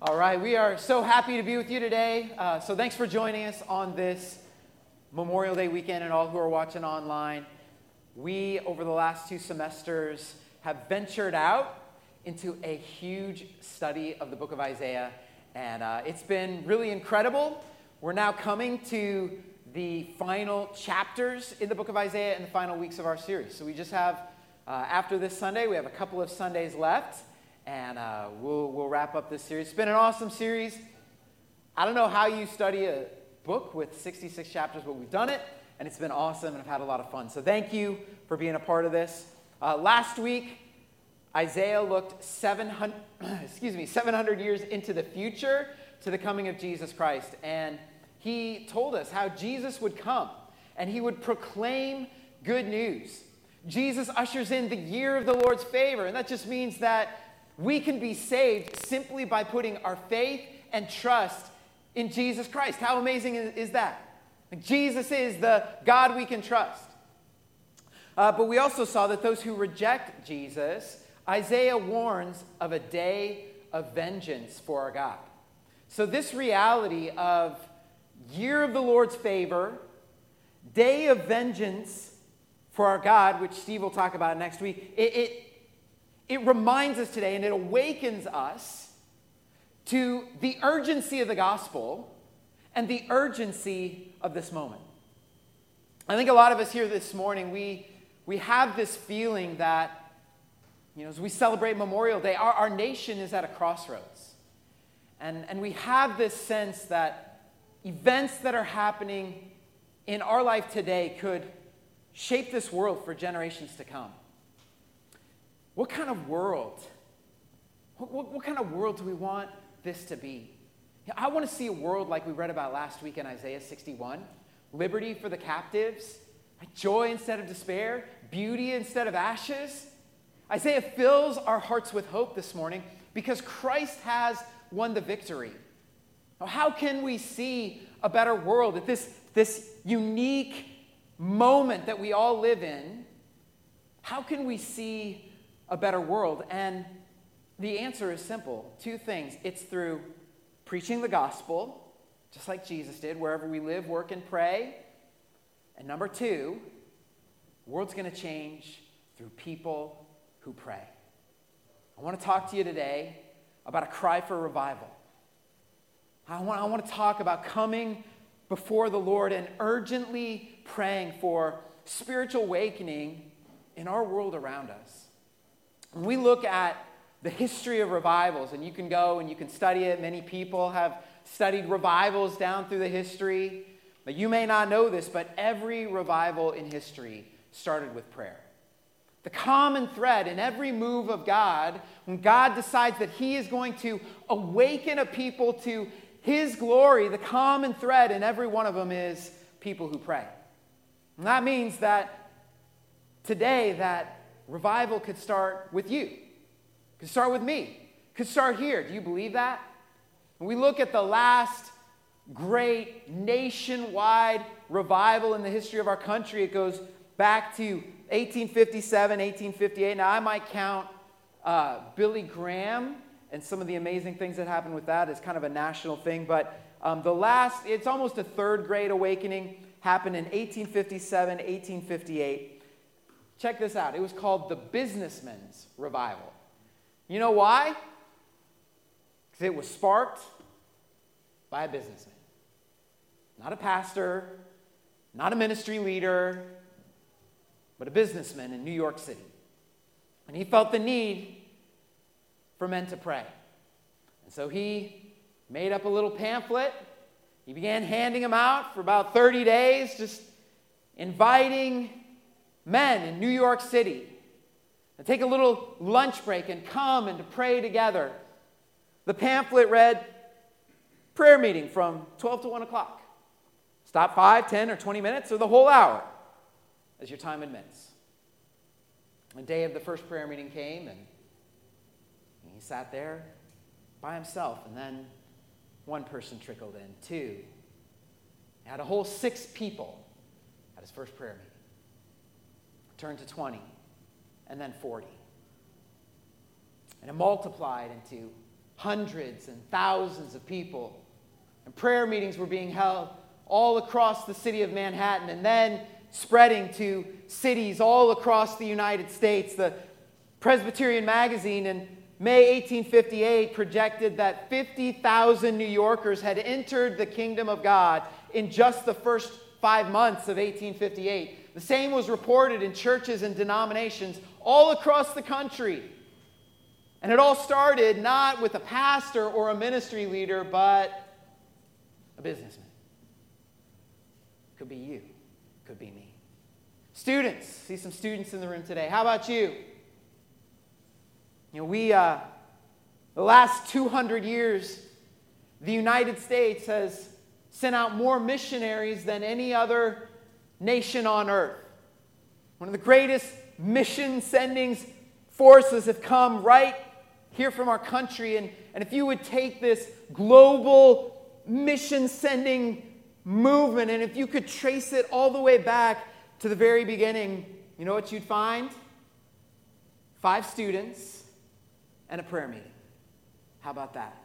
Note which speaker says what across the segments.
Speaker 1: All right, we are so happy to be with you today. Uh, so, thanks for joining us on this Memorial Day weekend and all who are watching online. We, over the last two semesters, have ventured out into a huge study of the book of Isaiah, and uh, it's been really incredible. We're now coming to the final chapters in the book of Isaiah and the final weeks of our series. So, we just have, uh, after this Sunday, we have a couple of Sundays left and uh, we'll, we'll wrap up this series. It's been an awesome series. I don't know how you study a book with 66 chapters, but we've done it, and it's been awesome, and I've had a lot of fun. So thank you for being a part of this. Uh, last week, Isaiah looked 700, excuse me, 700 years into the future to the coming of Jesus Christ, and he told us how Jesus would come and he would proclaim good news. Jesus ushers in the year of the Lord's favor, and that just means that we can be saved simply by putting our faith and trust in Jesus Christ. How amazing is that? Jesus is the God we can trust. Uh, but we also saw that those who reject Jesus, Isaiah warns of a day of vengeance for our God. So, this reality of year of the Lord's favor, day of vengeance for our God, which Steve will talk about next week, it, it it reminds us today and it awakens us to the urgency of the gospel and the urgency of this moment. I think a lot of us here this morning, we, we have this feeling that, you know, as we celebrate Memorial Day, our, our nation is at a crossroads. And, and we have this sense that events that are happening in our life today could shape this world for generations to come. What kind of world? What, what, what kind of world do we want this to be? I want to see a world like we read about last week in Isaiah 61 liberty for the captives, joy instead of despair, beauty instead of ashes. Isaiah fills our hearts with hope this morning because Christ has won the victory. How can we see a better world at this, this unique moment that we all live in? How can we see a better world? And the answer is simple two things it's through preaching the gospel, just like Jesus did, wherever we live, work, and pray. And number two, world's going to change through people who pray. I want to talk to you today about a cry for revival. I want, I want to talk about coming before the Lord and urgently praying for spiritual awakening in our world around us. When we look at the history of revivals, and you can go and you can study it, many people have studied revivals down through the history. But you may not know this, but every revival in history started with prayer. The common thread in every move of God, when God decides that He is going to awaken a people to His glory, the common thread in every one of them is people who pray. And that means that today, that revival could start with you, could start with me, could start here. Do you believe that? When we look at the last great nationwide revival in the history of our country, it goes back to 1857, 1858. Now, I might count uh, Billy Graham and some of the amazing things that happened with that as kind of a national thing, but um, the last, it's almost a third great awakening, happened in 1857, 1858. Check this out. It was called the Businessman's Revival. You know why? Because it was sparked by a businessman. Not a pastor, not a ministry leader, but a businessman in New York City. And he felt the need for men to pray. And so he made up a little pamphlet. He began handing them out for about 30 days, just inviting men in New York City and take a little lunch break and come and to pray together. The pamphlet read, prayer meeting from 12 to 1 o'clock. Stop 5, 10, or 20 minutes, or the whole hour as your time admits. The day of the first prayer meeting came, and he sat there by himself, and then one person trickled in, two. He had a whole six people at his first prayer meeting turned to 20, and then 40. And it multiplied into hundreds and thousands of people. And prayer meetings were being held all across the city of Manhattan and then spreading to cities all across the United States. The Presbyterian Magazine in May 1858 projected that 50,000 New Yorkers had entered the kingdom of God in just the first five months of 1858. The same was reported in churches and denominations all across the country. And it all started not with a pastor or a ministry leader, but a businessman. Could be you, could be me. Students, see some students in the room today. How about you? You know, we, uh, the last 200 years, the United States has sent out more missionaries than any other nation on earth. One of the greatest mission sendings forces have come right here from our country. And, and if you would take this global mission sending movement and if you could trace it all the way back to the very beginning, you know what you'd find? Five students and a prayer meeting. How about that?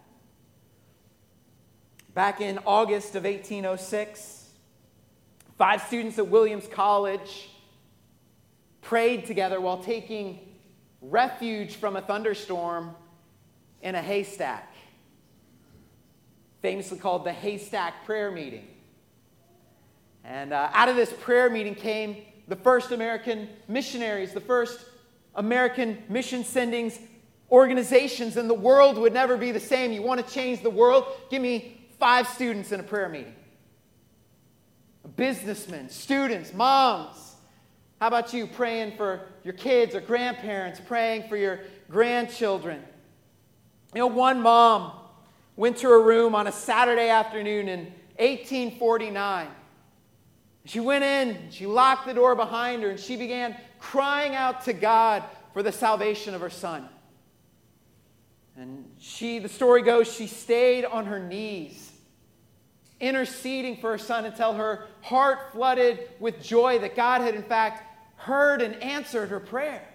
Speaker 1: Back in August of 1806, five students at Williams College prayed together while taking refuge from a thunderstorm in a haystack, famously called the Haystack Prayer Meeting. And uh, out of this prayer meeting came the first American missionaries, the first American mission sendings organizations, and the world would never be the same. You want to change the world? Give me five students in a prayer meeting. Businessmen, students, moms. How about you praying for your kids or grandparents, praying for your grandchildren? You know, one mom went to her room on a Saturday afternoon in 1849. She went in, she locked the door behind her, and she began crying out to God for the salvation of her son. And she, the story goes, she stayed on her knees, interceding for her son until her heart flooded with joy that God had, in fact, heard and answered her prayer.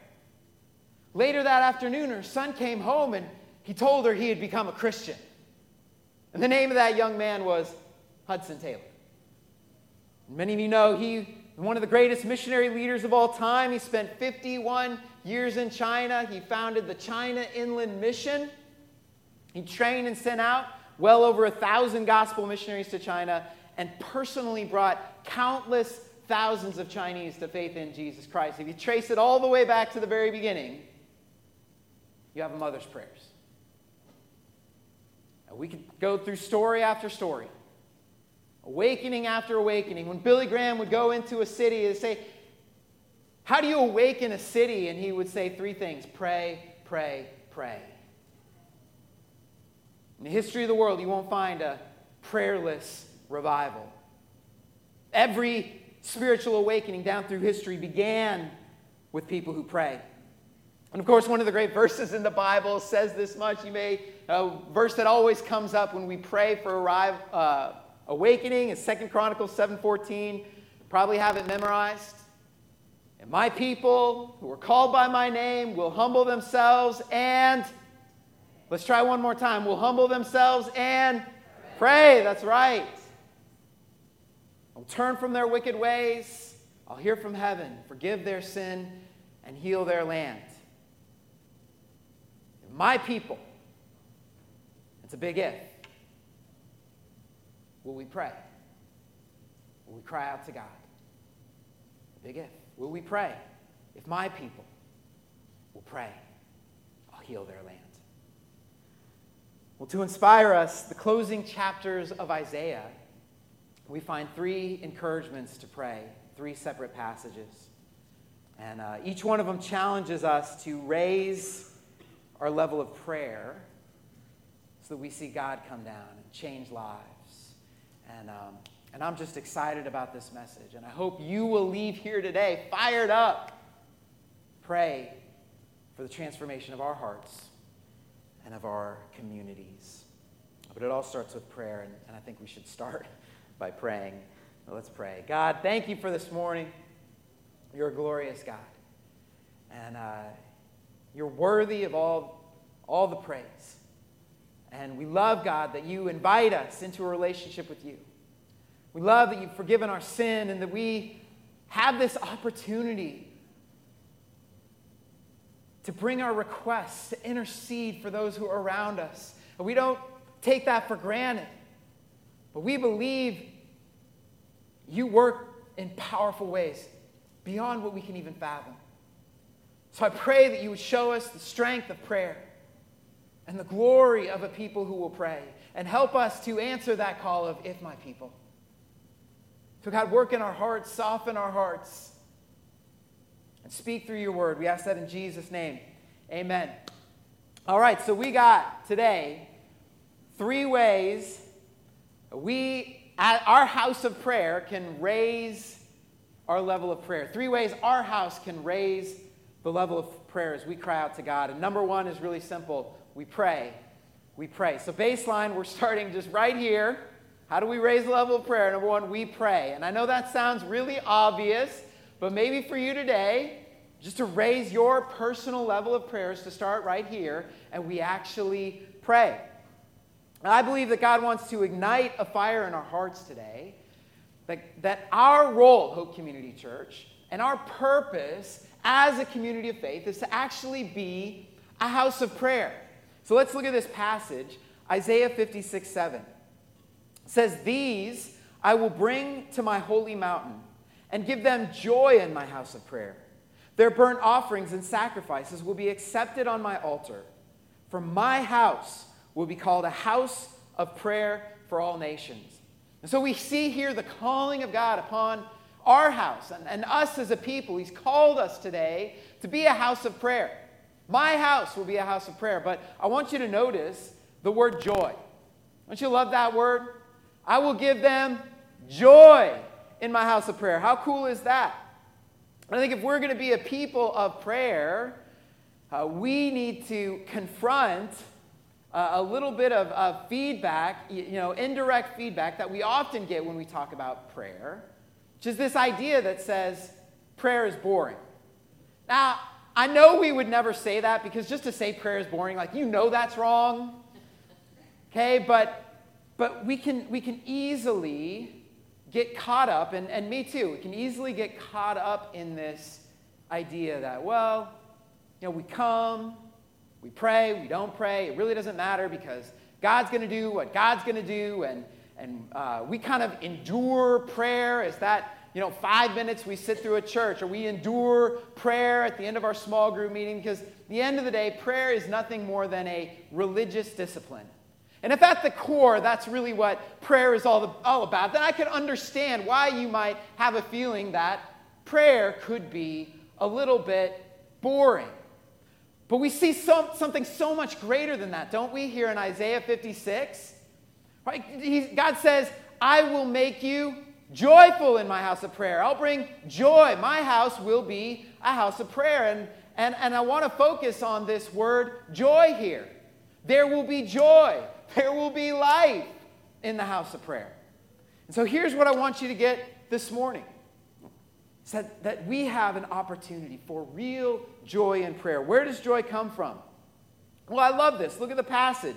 Speaker 1: Later that afternoon, her son came home and he told her he had become a Christian. And the name of that young man was Hudson Taylor. Many of you know he one of the greatest missionary leaders of all time. He spent 51 years in China. He founded the China Inland Mission. He trained and sent out well over a thousand gospel missionaries to China and personally brought countless thousands of Chinese to faith in Jesus Christ. If you trace it all the way back to the very beginning, you have a mother's prayers. We could go through story after story, awakening after awakening. When Billy Graham would go into a city and say, How do you awaken a city? And he would say three things pray, pray, pray. In the history of the world, you won't find a prayerless revival. Every spiritual awakening down through history began with people who pray. And of course, one of the great verses in the Bible says this much. You may, a verse that always comes up when we pray for arrive, uh, awakening is Second Chronicles 7.14. Probably have it memorized. And my people who are called by my name will humble themselves and, let's try one more time, will humble themselves and pray. That's right. I'll turn from their wicked ways. I'll hear from heaven, forgive their sin, and heal their land my people. It's a big if. Will we pray? Will we cry out to God? A big if. Will we pray? If my people will pray, I'll heal their land. Well, to inspire us, the closing chapters of Isaiah, we find three encouragements to pray, three separate passages. And uh, each one of them challenges us to raise our level of prayer so that we see God come down and change lives. And, um, and I'm just excited about this message. And I hope you will leave here today fired up. Pray for the transformation of our hearts of our communities. But it all starts with prayer, and, and I think we should start by praying. let's pray. God, thank you for this morning. You're a glorious God. And uh, you're worthy of all, all the praise. And we love, God, that you invite us into a relationship with you. We love that you've forgiven our sin and that we have this opportunity to bring our requests, to intercede for those who are around us. And we don't take that for granted, but we believe you work in powerful ways beyond what we can even fathom. So I pray that you would show us the strength of prayer and the glory of a people who will pray and help us to answer that call of, if my people. So, God, work in our hearts, soften our hearts, and speak through your word. We ask that in Jesus' name. Amen. All right, so we got today three ways we, at our house of prayer, can raise our level of prayer. Three ways our house can raise the level of prayer as we cry out to God. And number one is really simple we pray. We pray. So, baseline, we're starting just right here. How do we raise the level of prayer? Number one, we pray. And I know that sounds really obvious, but maybe for you today, just to raise your personal level of prayers to start right here, and we actually pray. And I believe that God wants to ignite a fire in our hearts today, that, that our role, Hope Community Church, and our purpose as a community of faith is to actually be a house of prayer. So let's look at this passage, Isaiah 56 7 says, These I will bring to my holy mountain and give them joy in my house of prayer. Their burnt offerings and sacrifices will be accepted on my altar. For my house will be called a house of prayer for all nations. And so we see here the calling of God upon our house and, and us as a people. He's called us today to be a house of prayer. My house will be a house of prayer. But I want you to notice the word joy. Don't you love that word? I will give them joy in my house of prayer. How cool is that? I think if we're going to be a people of prayer, uh, we need to confront uh, a little bit of, of feedback, you know, indirect feedback that we often get when we talk about prayer, which is this idea that says prayer is boring. Now, I know we would never say that because just to say prayer is boring, like, you know that's wrong. Okay, but but we can, we can easily get caught up, and, and me too, we can easily get caught up in this idea that, well, you know, we come, we pray, we don't pray, it really doesn't matter because God's going to do what God's going to do, and, and uh, we kind of endure prayer. Is that, you know, five minutes we sit through a church, or we endure prayer at the end of our small group meeting? Because the end of the day, prayer is nothing more than a religious discipline. And if at the core that's really what prayer is all, all about, then I can understand why you might have a feeling that prayer could be a little bit boring. But we see so, something so much greater than that, don't we, here in Isaiah 56? Right? He, God says, I will make you joyful in my house of prayer. I'll bring joy. My house will be a house of prayer. And, and, and I want to focus on this word joy here. There will be joy there will be life in the house of prayer. And so here's what I want you to get this morning. It's that, that we have an opportunity for real joy in prayer. Where does joy come from? Well, I love this. Look at the passage.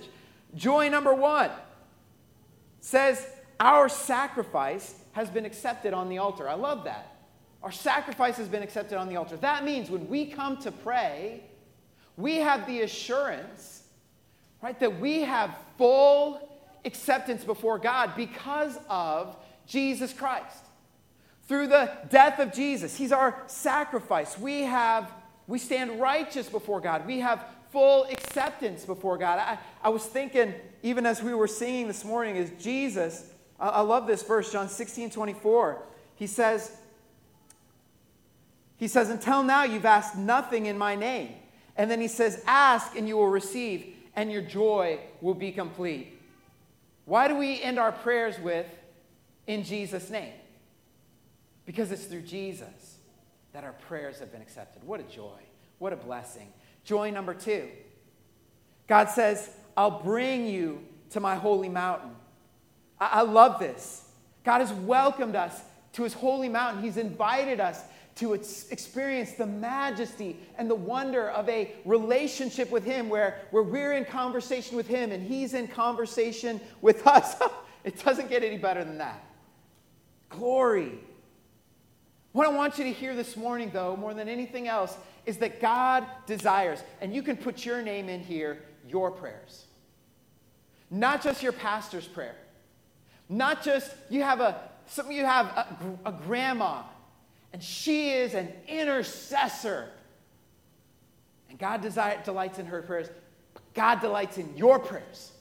Speaker 1: Joy number one says, Our sacrifice has been accepted on the altar. I love that. Our sacrifice has been accepted on the altar. That means when we come to pray, we have the assurance right? That we have full acceptance before God because of Jesus Christ. Through the death of Jesus, He's our sacrifice. We have, we stand righteous before God. We have full acceptance before God. I, I was thinking, even as we were singing this morning, is Jesus. I, I love this verse, John 16, 24. He says, he says, Until now you've asked nothing in my name. And then he says, Ask and you will receive and your joy will be complete. Why do we end our prayers with, in Jesus' name? Because it's through Jesus that our prayers have been accepted. What a joy. What a blessing. Joy number two God says, I'll bring you to my holy mountain. I, I love this. God has welcomed us to his holy mountain. He's invited us to experience the majesty and the wonder of a relationship with Him where, where we're in conversation with Him and He's in conversation with us. it doesn't get any better than that. Glory. What I want you to hear this morning, though, more than anything else, is that God desires, and you can put your name in here, your prayers. Not just your pastor's prayer. Not just you have a some you have a, a grandma and she is an intercessor. And God desire, delights in her prayers. God delights in your prayers.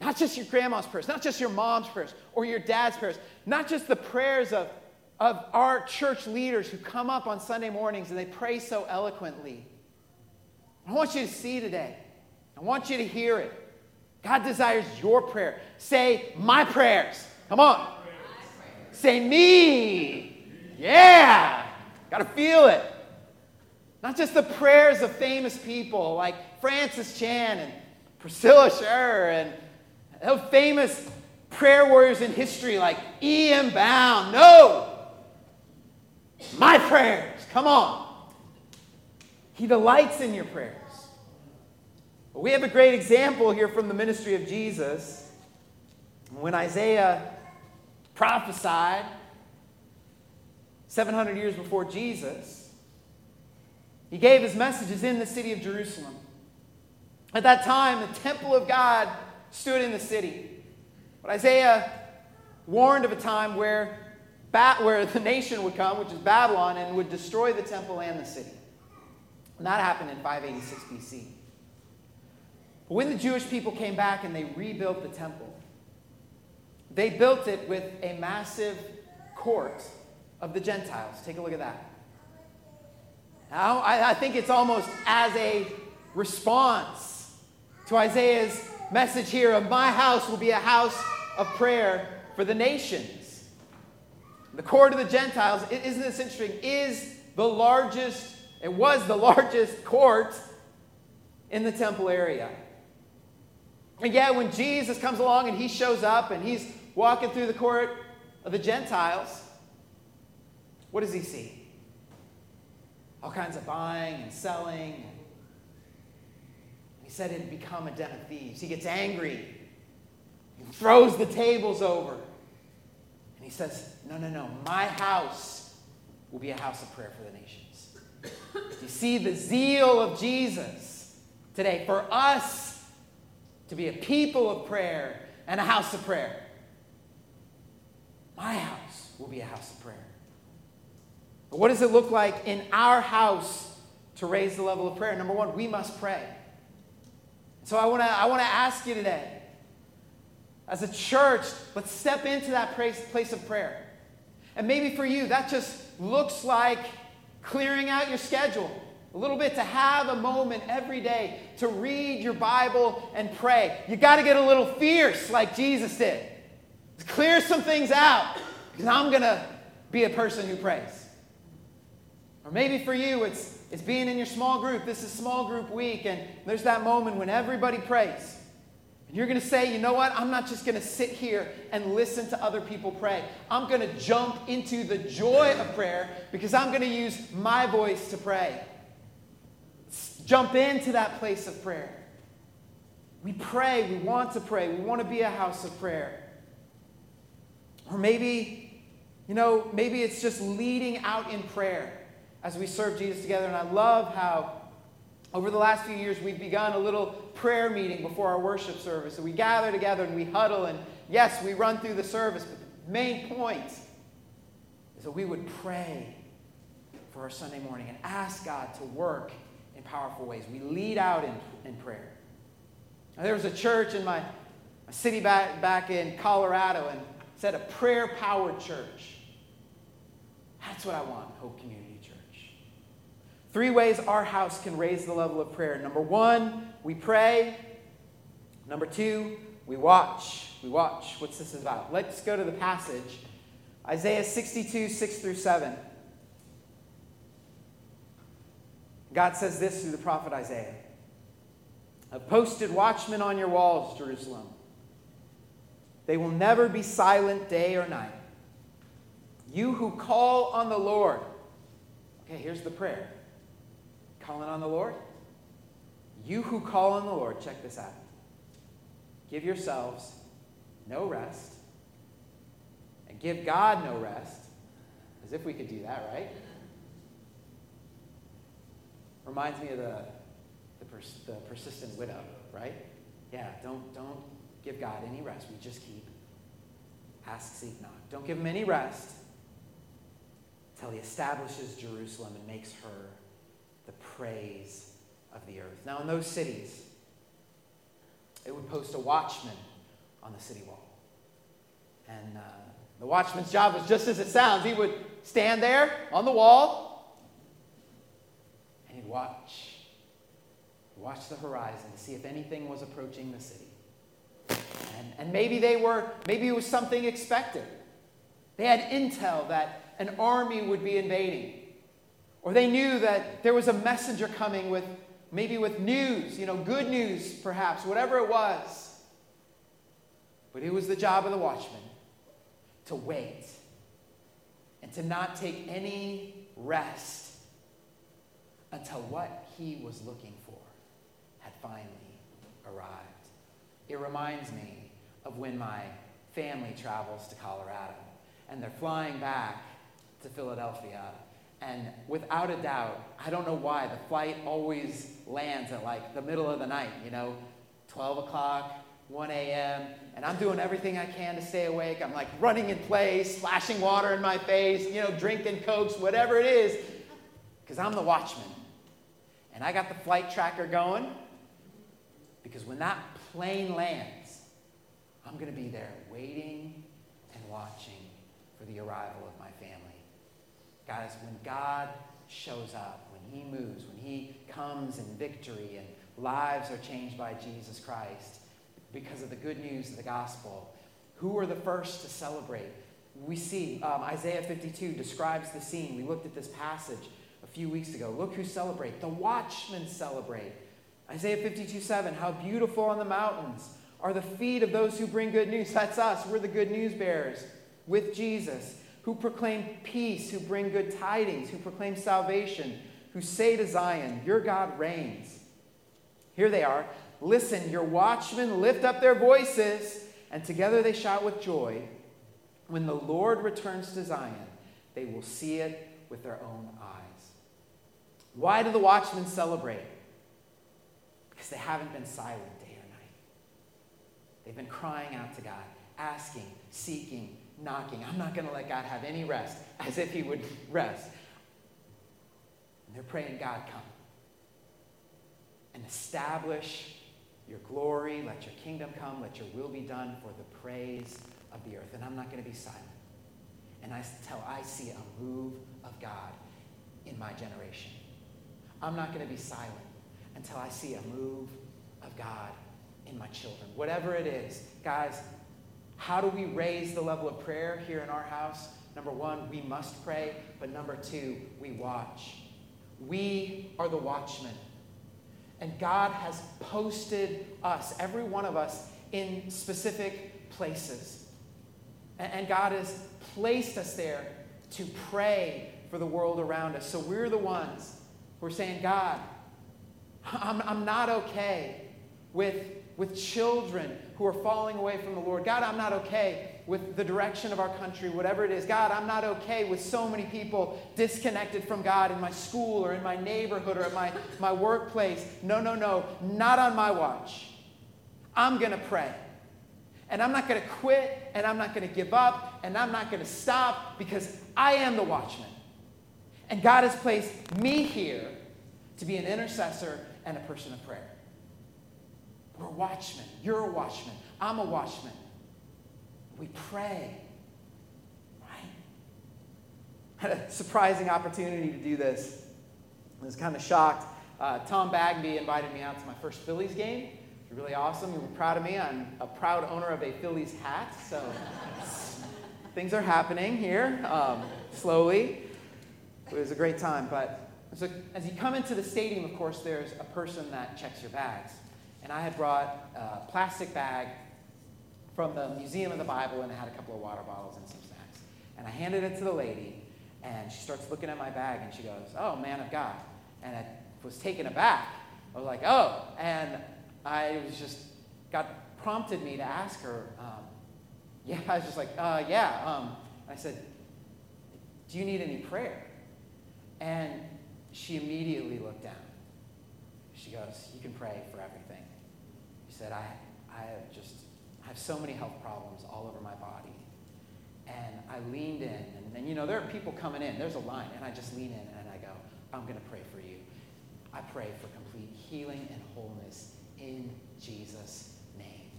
Speaker 1: Not just your grandma's prayers, not just your mom's prayers or your dad's prayers, not just the prayers of, of our church leaders who come up on Sunday mornings and they pray so eloquently. I want you to see today, I want you to hear it. God desires your prayer. Say, my prayers. Come on. Say, me. Yeah, got to feel it. Not just the prayers of famous people like Francis Chan and Priscilla Shirer and famous prayer warriors in history like E.M. Bound. No! My prayers. Come on. He delights in your prayers. We have a great example here from the ministry of Jesus. When Isaiah prophesied 700 years before Jesus, he gave his messages in the city of Jerusalem. At that time, the temple of God stood in the city. But Isaiah warned of a time where, where the nation would come, which is Babylon, and would destroy the temple and the city. And that happened in 586 BC. But when the Jewish people came back and they rebuilt the temple, they built it with a massive court of the Gentiles. Take a look at that. Now, I, I think it's almost as a response to Isaiah's message here of my house will be a house of prayer for the nations. The court of the Gentiles, isn't this interesting, is the largest, it was the largest court in the temple area. And yet, when Jesus comes along and he shows up and he's walking through the court of the Gentiles, what does he see? All kinds of buying and selling. He said it had become a den of thieves. He gets angry. He throws the tables over. And he says, No, no, no. My house will be a house of prayer for the nations. you see the zeal of Jesus today for us to be a people of prayer and a house of prayer. My house will be a house of prayer. What does it look like in our house to raise the level of prayer? Number one, we must pray. So I want to I want to ask you today, as a church, let's step into that place of prayer. And maybe for you, that just looks like clearing out your schedule a little bit to have a moment every day to read your Bible and pray. You got to get a little fierce like Jesus did. Clear some things out because I'm going to be a person who prays. Or maybe for you, it's, it's being in your small group. This is small group week, and there's that moment when everybody prays. And you're going to say, you know what? I'm not just going to sit here and listen to other people pray. I'm going to jump into the joy of prayer because I'm going to use my voice to pray. Jump into that place of prayer. We pray, we want to pray, we want to be a house of prayer. Or maybe, you know, maybe it's just leading out in prayer as we serve Jesus together. And I love how over the last few years we've begun a little prayer meeting before our worship service. And we gather together and we huddle. And yes, we run through the service, but the main point is that we would pray for our Sunday morning and ask God to work in powerful ways. We lead out in, in prayer. Now, there was a church in my, my city back, back in Colorado and said a prayer powered church. That's what I want, Hope Community. Three ways our house can raise the level of prayer. Number one, we pray. Number two, we watch. We watch. What's this about? Let's go to the passage Isaiah 62, 6 through 7. God says this through the prophet Isaiah I've posted watchmen on your walls, Jerusalem. They will never be silent day or night. You who call on the Lord, Okay, here's the prayer calling on the Lord. You who call on the Lord, check this out. Give yourselves no rest, and give God no rest, as if we could do that, right? Reminds me of the, the, pers- the persistent widow, right? Yeah, don't, don't give God any rest. We just keep ask, seek, knock. Don't give him any rest until he establishes Jerusalem and makes her praise of the earth. Now, in those cities, it would post a watchman on the city wall. And uh, the watchman's job was just as it sounds. He would stand there on the wall and he'd watch. Watch the horizon to see if anything was approaching the city. And, and maybe they were, maybe it was something expected. They had intel that an army would be invading. Or they knew that there was a messenger coming with maybe with news, you know, good news perhaps, whatever it was. But it was the job of the watchman to wait and to not take any rest until what he was looking for had finally arrived. It reminds me of when my family travels to Colorado and they're flying back to Philadelphia. And without a doubt, I don't know why, the flight always lands at like the middle of the night, you know, 12 o'clock, 1 a.m., and I'm doing everything I can to stay awake. I'm like running in place, splashing water in my face, you know, drinking cokes, whatever it is, because I'm the watchman. And I got the flight tracker going, because when that plane lands, I'm going to be there waiting and watching for the arrival of. Guys, when God shows up, when He moves, when He comes in victory and lives are changed by Jesus Christ because of the good news of the gospel, who are the first to celebrate? We see um, Isaiah 52 describes the scene. We looked at this passage a few weeks ago. Look who celebrate. The watchmen celebrate. Isaiah 52 7, how beautiful on the mountains are the feet of those who bring good news. That's us. We're the good news bearers with Jesus, who proclaim peace, who bring good tidings, who proclaim salvation, who say to Zion, Your God reigns. Here they are. Listen, your watchmen lift up their voices, and together they shout with joy. When the Lord returns to Zion, they will see it with their own eyes. Why do the watchmen celebrate? Because they haven't been silent day or night. They've been crying out to God, asking, seeking, knocking. I'm not going to let God have any rest, as if He would rest. And they're praying, God, come and establish your glory. Let your kingdom come. Let your will be done for the praise of the earth. And I'm not going to be silent. And I, until I see a move of God in my generation. I'm not going to be silent until I see a move of God in my children. Whatever it is, guys, how do we raise the level of prayer here in our house? Number one, we must pray, but number two, we watch. We are the watchmen. And God has posted us, every one of us, in specific places. And God has placed us there to pray for the world around us. So we're the ones who are saying, God, I'm, I'm not okay with, with children who are falling away from the Lord. God, I'm not okay with the direction of our country, whatever it is. God, I'm not okay with so many people disconnected from God in my school or in my neighborhood or at my, my workplace. No, no, no, not on my watch. I'm going to pray. And I'm not going to quit, and I'm not going to give up, and I'm not going to stop because I am the watchman. And God has placed me here to be an intercessor and a person of prayer. We're watchmen. You're a watchman. I'm a watchman. We pray. Right? Had a surprising opportunity to do this. I was kind of shocked. Uh, Tom Bagby invited me out to my first Phillies game. It's really awesome. You were proud of me. I'm a proud owner of a Phillies hat, so things are happening here um, slowly. It was a great time, but so as you come into the stadium, of course, there's a person that checks your bags. And I had brought a plastic bag from the Museum of the Bible and it had a couple of water bottles and some snacks. And I handed it to the lady, And she starts looking at my bag and she goes, Oh, man of God. And I was taken aback. I was like, Oh. And I was just, got prompted me to ask her, um, Yeah, I was just like, uh, Yeah. Um, I said, Do you need any prayer? And she immediately looked down. She goes, You can pray for everything. Said, I, I have just I have so many health problems all over my body. And I leaned in, and, and you know, there are people coming in, there's a line, and I just lean in and I go, I'm going to pray for you. I pray for complete healing and wholeness in Jesus' name.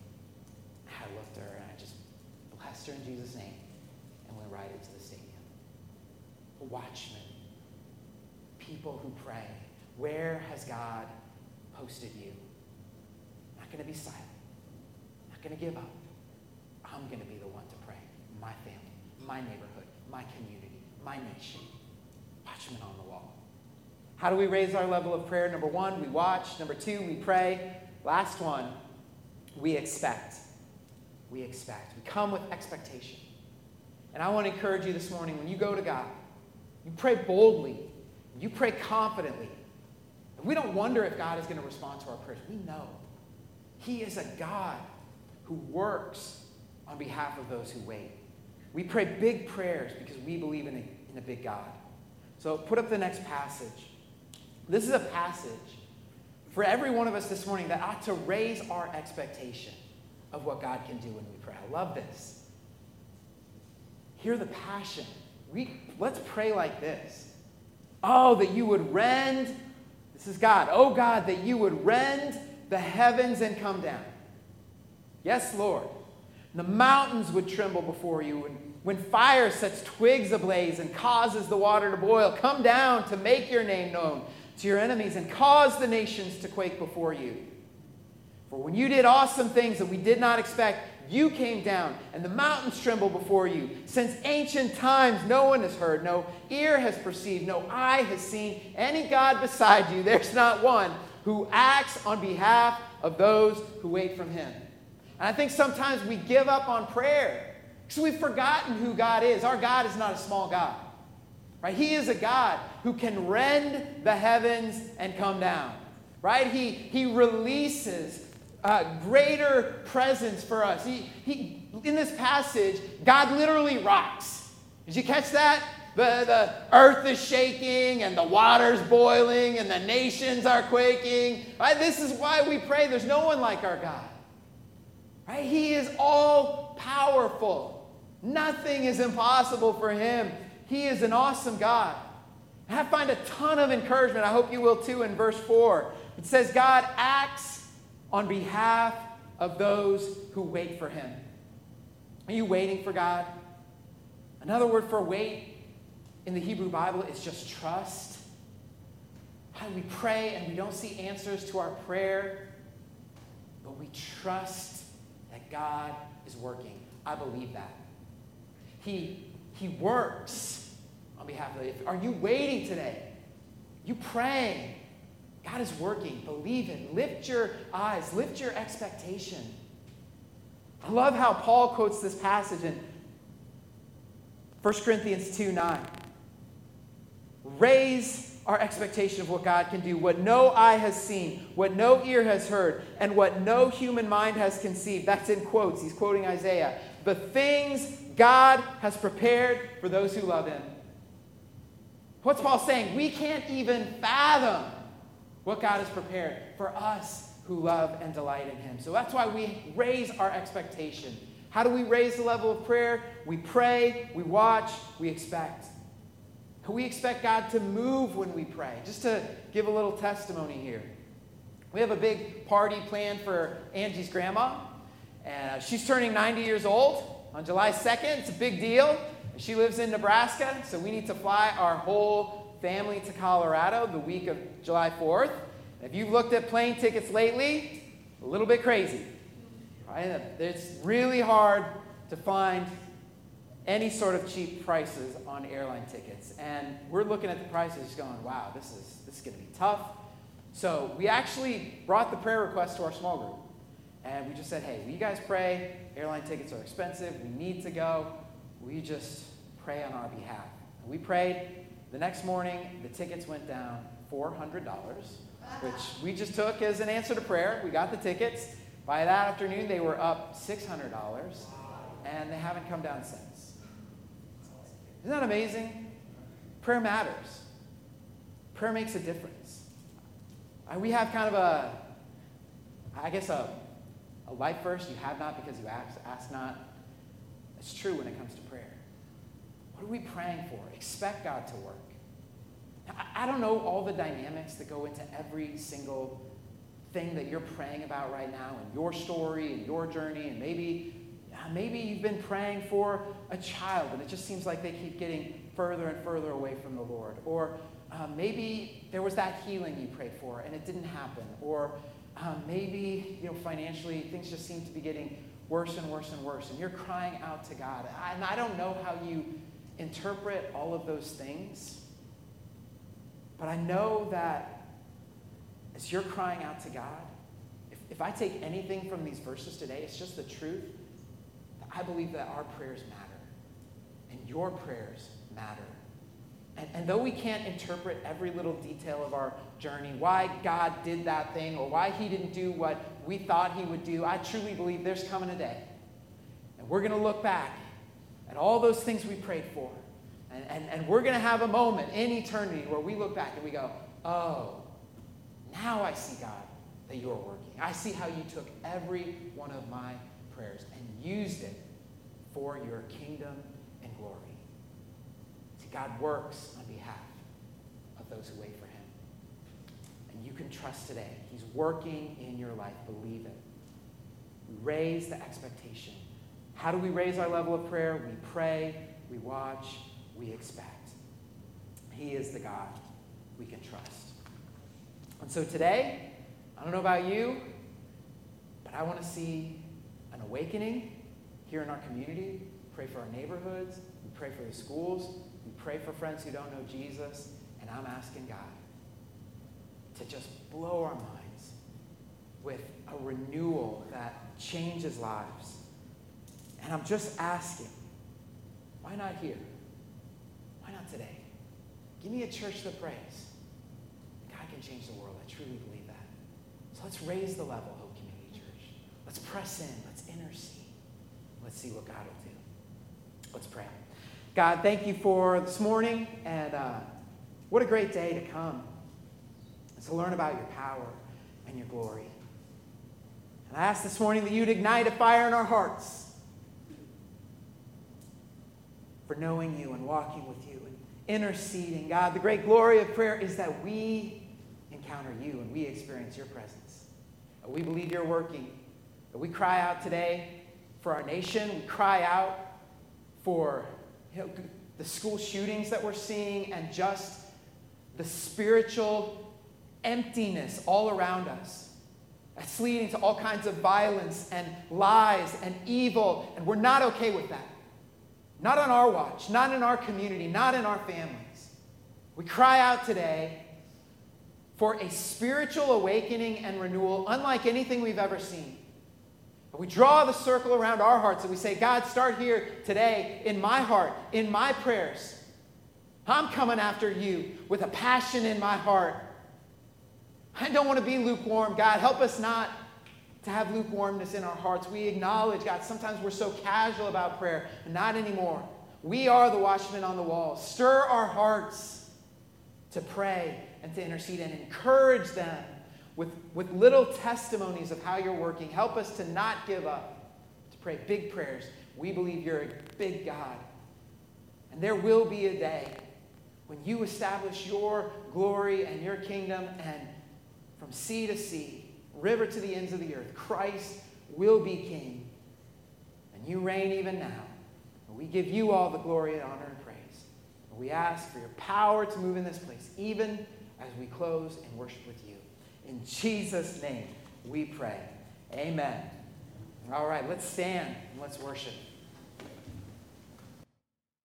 Speaker 1: I looked at her and I just blessed her in Jesus' name and went right into the stadium. Watchmen, people who pray. Where has God posted you? Not going to be silent. Not going to give up. I'm going to be the one to pray. My family, my neighborhood, my community, my nation. Watchmen on the wall. How do we raise our level of prayer? Number one, we watch. Number two, we pray. Last one, we expect. We expect. We come with expectation. And I want to encourage you this morning when you go to God, you pray boldly, you pray confidently. We don't wonder if God is going to respond to our prayers. We know He is a God who works on behalf of those who wait. We pray big prayers because we believe in a, in a big God. So put up the next passage. This is a passage for every one of us this morning that ought to raise our expectation of what God can do when we pray. I love this. Hear the passion. We, let's pray like this. Oh, that you would rend, this is God. Oh, God, that you would rend the heavens and come down. Yes, Lord. The mountains would tremble before you. And when fire sets twigs ablaze and causes the water to boil, come down to make your name known to your enemies and cause the nations to quake before you. For when you did awesome things that we did not expect, you came down, and the mountains tremble before you. Since ancient times, no one has heard, no ear has perceived, no eye has seen any God beside you. There's not one who acts on behalf of those who wait from him. And I think sometimes we give up on prayer because we've forgotten who God is. Our God is not a small God. Right? He is a God who can rend the heavens and come down. Right? He, he releases uh, greater presence for us. He, he, in this passage, God literally rocks. Did you catch that? The, the earth is shaking and the water's boiling and the nations are quaking. Right? This is why we pray. There's no one like our God. Right? He is all powerful. Nothing is impossible for him. He is an awesome God. And I find a ton of encouragement. I hope you will too in verse 4. It says, God acts on behalf of those who wait for him. Are you waiting for God? Another word for wait in the Hebrew Bible is just trust. How do we pray and we don't see answers to our prayer, but we trust that God is working. I believe that. He, he works on behalf of it. Are you waiting today? You praying. God is working. Believe it. Lift your eyes, lift your expectation. I love how Paul quotes this passage in 1 Corinthians 2 9. Raise our expectation of what God can do, what no eye has seen, what no ear has heard, and what no human mind has conceived. That's in quotes. He's quoting Isaiah. The things God has prepared for those who love him. What's Paul saying? We can't even fathom what God has prepared for us who love and delight in him. So that's why we raise our expectation. How do we raise the level of prayer? We pray, we watch, we expect. We expect God to move when we pray. Just to give a little testimony here. We have a big party planned for Angie's grandma. And uh, she's turning 90 years old on July 2nd. It's a big deal. She lives in Nebraska, so we need to fly our whole family to Colorado the week of July 4th. If you've looked at plane tickets lately, a little bit crazy. Right? It's really hard to find any sort of cheap prices on airline tickets. And we're looking at the prices going, wow, this is, this is going to be tough. So we actually brought the prayer request to our small group. And we just said, hey, will you guys pray? Airline tickets are expensive. We need to go. We just pray on our behalf? We prayed. The next morning, the tickets went down $400, which we just took as an answer to prayer. We got the tickets. By that afternoon, they were up $600, and they haven't come down since. Isn't that amazing? Prayer matters. Prayer makes a difference. Uh, we have kind of a, I guess, a, a life verse you have not because you ask, ask not. It's true when it comes to prayer. What are we praying for? Expect God to work. I, I don't know all the dynamics that go into every single thing that you're praying about right now in your story and your journey, and maybe maybe you've been praying for a child and it just seems like they keep getting further and further away from the Lord. Or uh, maybe there was that healing you prayed for and it didn't happen. Or um, maybe you know financially things just seem to be getting worse and worse and worse, and you're crying out to God. And I don't know how you interpret all of those things, but I know that as you're crying out to God, if I take anything from these verses today, it's just the truth. I believe that our prayers matter, and your prayers matter. And, and though we can't interpret every little detail of our journey, why God did that thing, or why He didn't do what we thought He would do, I truly believe there's coming a day. And we're going to look back at all those things we prayed for. And, and, and we're going to have a moment in eternity where we look back and we go, oh, now I see, God, that you're working. I see how you took every one of my prayers and used it for your kingdom and glory. See, God works on behalf of those who wait for him. And you can trust today. He's working in your life. Believe it. Raise the expectation. How do we raise our level of prayer? We pray, we watch, we expect. He is the God we can trust. And so today, I don't know about you, but I want to see awakening here in our community. Pray for our neighborhoods. We pray for the schools. We pray for friends who don't know Jesus. And I'm asking God to just blow our minds with a renewal that changes lives. And I'm just asking, why not here? Why not today? Give me a church that prays. God can change the world. I truly believe that. So let's raise the level. Let's press in. Let's intercede. Let's see what God will do. Let's pray. God, thank you for this morning, and uh, what a great day to come to learn about your power and your glory. And I ask this morning that you'd ignite a fire in our hearts for knowing you and walking with you and interceding. God, the great glory of prayer is that we encounter you and we experience your presence. We believe you're working. We cry out today for our nation. We cry out for you know, the school shootings that we're seeing and just the spiritual emptiness all around us. That's leading to all kinds of violence and lies and evil, and we're not okay with that. Not on our watch, not in our community, not in our families. We cry out today for a spiritual awakening and renewal unlike anything we've ever seen. We draw the circle around our hearts and we say, God, start here today in my heart, in my prayers. I'm coming after you with a passion in my heart. I don't want to be lukewarm. God, help us not to have lukewarmness in our hearts. We acknowledge, God, sometimes we're so casual about prayer, not anymore. We are the watchmen on the wall. Stir our hearts to pray and to intercede and encourage them with, with little testimonies of how you're working. Help us to not give up, to pray big prayers. We believe you're a big God. And there will be a day when you establish your glory and your kingdom, and from sea to sea, river to the ends of the earth, Christ will be king. And you reign even now. We give you all the glory and honor and praise. We ask for your power to move in this place, even as we close and worship with you. In Jesus' name we pray. Amen. All right, let's stand and let's worship.